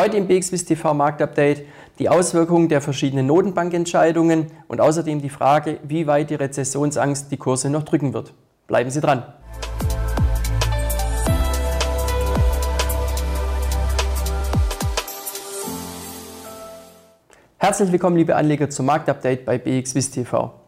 Heute im BXWIST TV Marktupdate die Auswirkungen der verschiedenen Notenbankentscheidungen und außerdem die Frage, wie weit die Rezessionsangst die Kurse noch drücken wird. Bleiben Sie dran. Herzlich willkommen, liebe Anleger, zum Marktupdate bei BXWIST TV.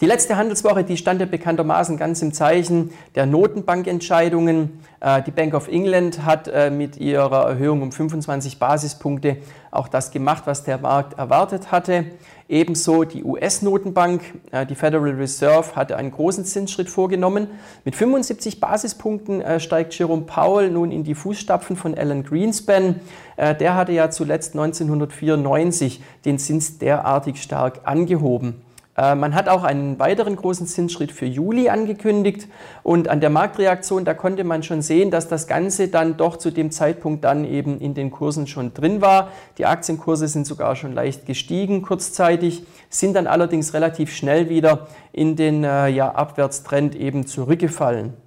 Die letzte Handelswoche, die stand ja bekanntermaßen ganz im Zeichen der Notenbankentscheidungen. Äh, die Bank of England hat äh, mit ihrer Erhöhung um 25 Basispunkte auch das gemacht, was der Markt erwartet hatte. Ebenso die US-Notenbank, äh, die Federal Reserve, hatte einen großen Zinsschritt vorgenommen. Mit 75 Basispunkten steigt Jerome Powell nun in die Fußstapfen von Alan Greenspan. Der hatte ja zuletzt 1994 den Zins derartig stark angehoben. Äh, man hat auch einen weiteren großen Zinsschritt für Juli angekündigt und an der Marktreaktion, da konnte man schon sehen, dass das Ganze dann doch zu dem Zeitpunkt dann eben in den Kursen schon drin war. Die Aktienkurse sind sogar schon leicht gestiegen kurzzeitig, sind dann allerdings relativ schnell wieder in den äh, ja, Abwärtstrend eben zurückgefallen.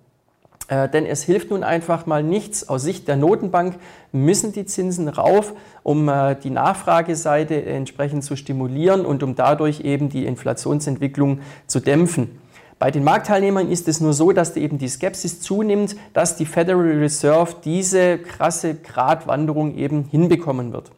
Äh, denn es hilft nun einfach mal nichts. Aus Sicht der Notenbank müssen die Zinsen rauf, um äh, die Nachfrageseite entsprechend zu stimulieren und um dadurch eben die Inflationsentwicklung zu dämpfen. Bei den Marktteilnehmern ist es nur so, dass eben die Skepsis zunimmt, dass die Federal Reserve diese krasse Gratwanderung eben hinbekommen wird.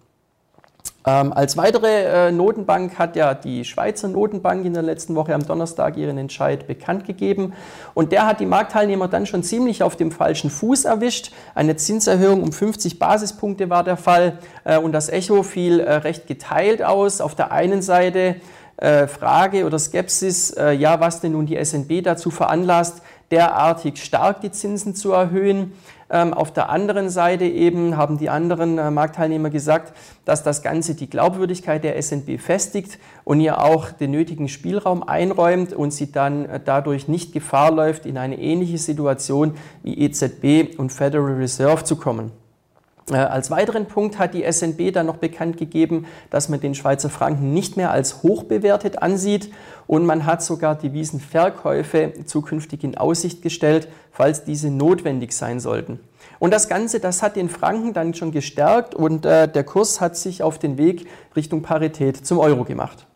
Ähm, als weitere äh, Notenbank hat ja die Schweizer Notenbank in der letzten Woche am Donnerstag ihren Entscheid bekannt gegeben. Und der hat die Marktteilnehmer dann schon ziemlich auf dem falschen Fuß erwischt. Eine Zinserhöhung um 50 Basispunkte war der Fall. Äh, und das Echo fiel äh, recht geteilt aus. Auf der einen Seite äh, Frage oder Skepsis, äh, ja, was denn nun die SNB dazu veranlasst, derartig stark die Zinsen zu erhöhen. Ähm, auf der anderen Seite eben haben die anderen äh, Marktteilnehmer gesagt, dass das Ganze die Glaubwürdigkeit der SNB festigt und ihr auch den nötigen Spielraum einräumt und sie dann äh, dadurch nicht Gefahr läuft, in eine ähnliche Situation wie EZB und Federal Reserve zu kommen. Äh, als weiteren Punkt hat die SNB dann noch bekannt gegeben, dass man den Schweizer Franken nicht mehr als hoch bewertet ansieht und man hat sogar Devisenverkäufe zukünftig in Aussicht gestellt, falls diese notwendig sein sollten. Und das Ganze, das hat den Franken dann schon gestärkt und äh, der Kurs hat sich auf den Weg Richtung Parität zum Euro gemacht.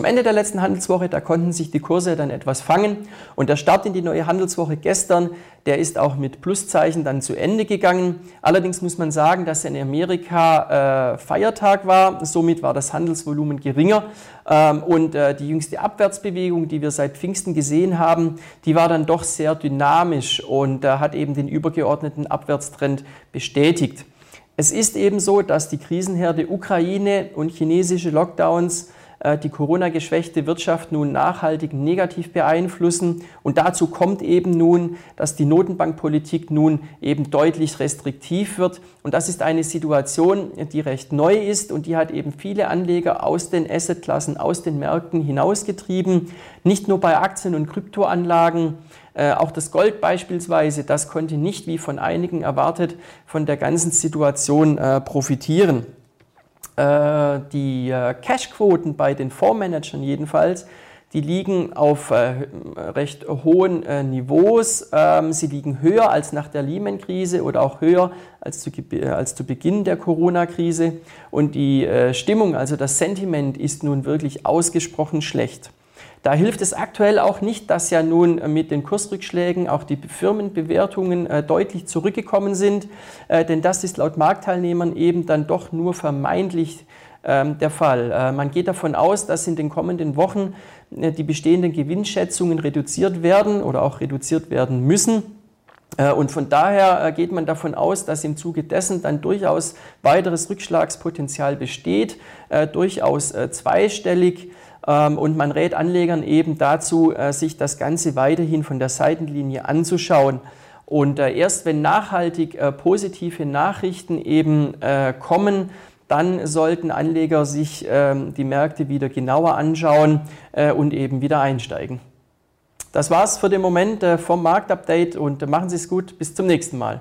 Zum Ende der letzten Handelswoche, da konnten sich die Kurse dann etwas fangen und der Start in die neue Handelswoche gestern, der ist auch mit Pluszeichen dann zu Ende gegangen. Allerdings muss man sagen, dass in Amerika äh, Feiertag war, somit war das Handelsvolumen geringer ähm, und äh, die jüngste Abwärtsbewegung, die wir seit Pfingsten gesehen haben, die war dann doch sehr dynamisch und äh, hat eben den übergeordneten Abwärtstrend bestätigt. Es ist eben so, dass die Krisenherde Ukraine und chinesische Lockdowns die Corona-geschwächte Wirtschaft nun nachhaltig negativ beeinflussen. Und dazu kommt eben nun, dass die Notenbankpolitik nun eben deutlich restriktiv wird. Und das ist eine Situation, die recht neu ist und die hat eben viele Anleger aus den Assetklassen, aus den Märkten hinausgetrieben. Nicht nur bei Aktien und Kryptoanlagen. Äh, auch das Gold beispielsweise, das konnte nicht, wie von einigen erwartet, von der ganzen Situation äh, profitieren. Äh, die äh, Cashquoten bei den Fondsmanagern jedenfalls, die liegen auf äh, recht hohen Niveaus. Ähm, sie liegen höher als nach der Lehman-Krise oder auch höher als zu, als zu Beginn der Corona-Krise. Und die Stimmung, also das Sentiment, ist nun wirklich ausgesprochen schlecht. Da hilft es aktuell auch nicht, dass ja nun mit den Kursrückschlägen auch die Firmenbewertungen äh, deutlich zurückgekommen sind, äh, denn das ist laut Marktteilnehmern eben dann doch nur vermeintlich ähm, der Fall. Äh, man geht davon aus, dass in den kommenden Wochen die bestehenden Gewinnschätzungen reduziert werden oder auch reduziert werden müssen. Und von daher geht man davon aus, dass im Zuge dessen dann durchaus weiteres Rückschlagspotenzial besteht, durchaus zweistellig. Ähm, und man rät Anlegern eben dazu, äh, sich das Ganze weiterhin von der Seitenlinie anzuschauen. Und äh, erst wenn nachhaltig äh, positive Nachrichten eben kommen, dann sollten Anleger sich ähm, die Märkte wieder genauer anschauen und eben wieder einsteigen. Das war's für den Moment vom Marktupdate und machen Sie es gut. Bis zum nächsten Mal.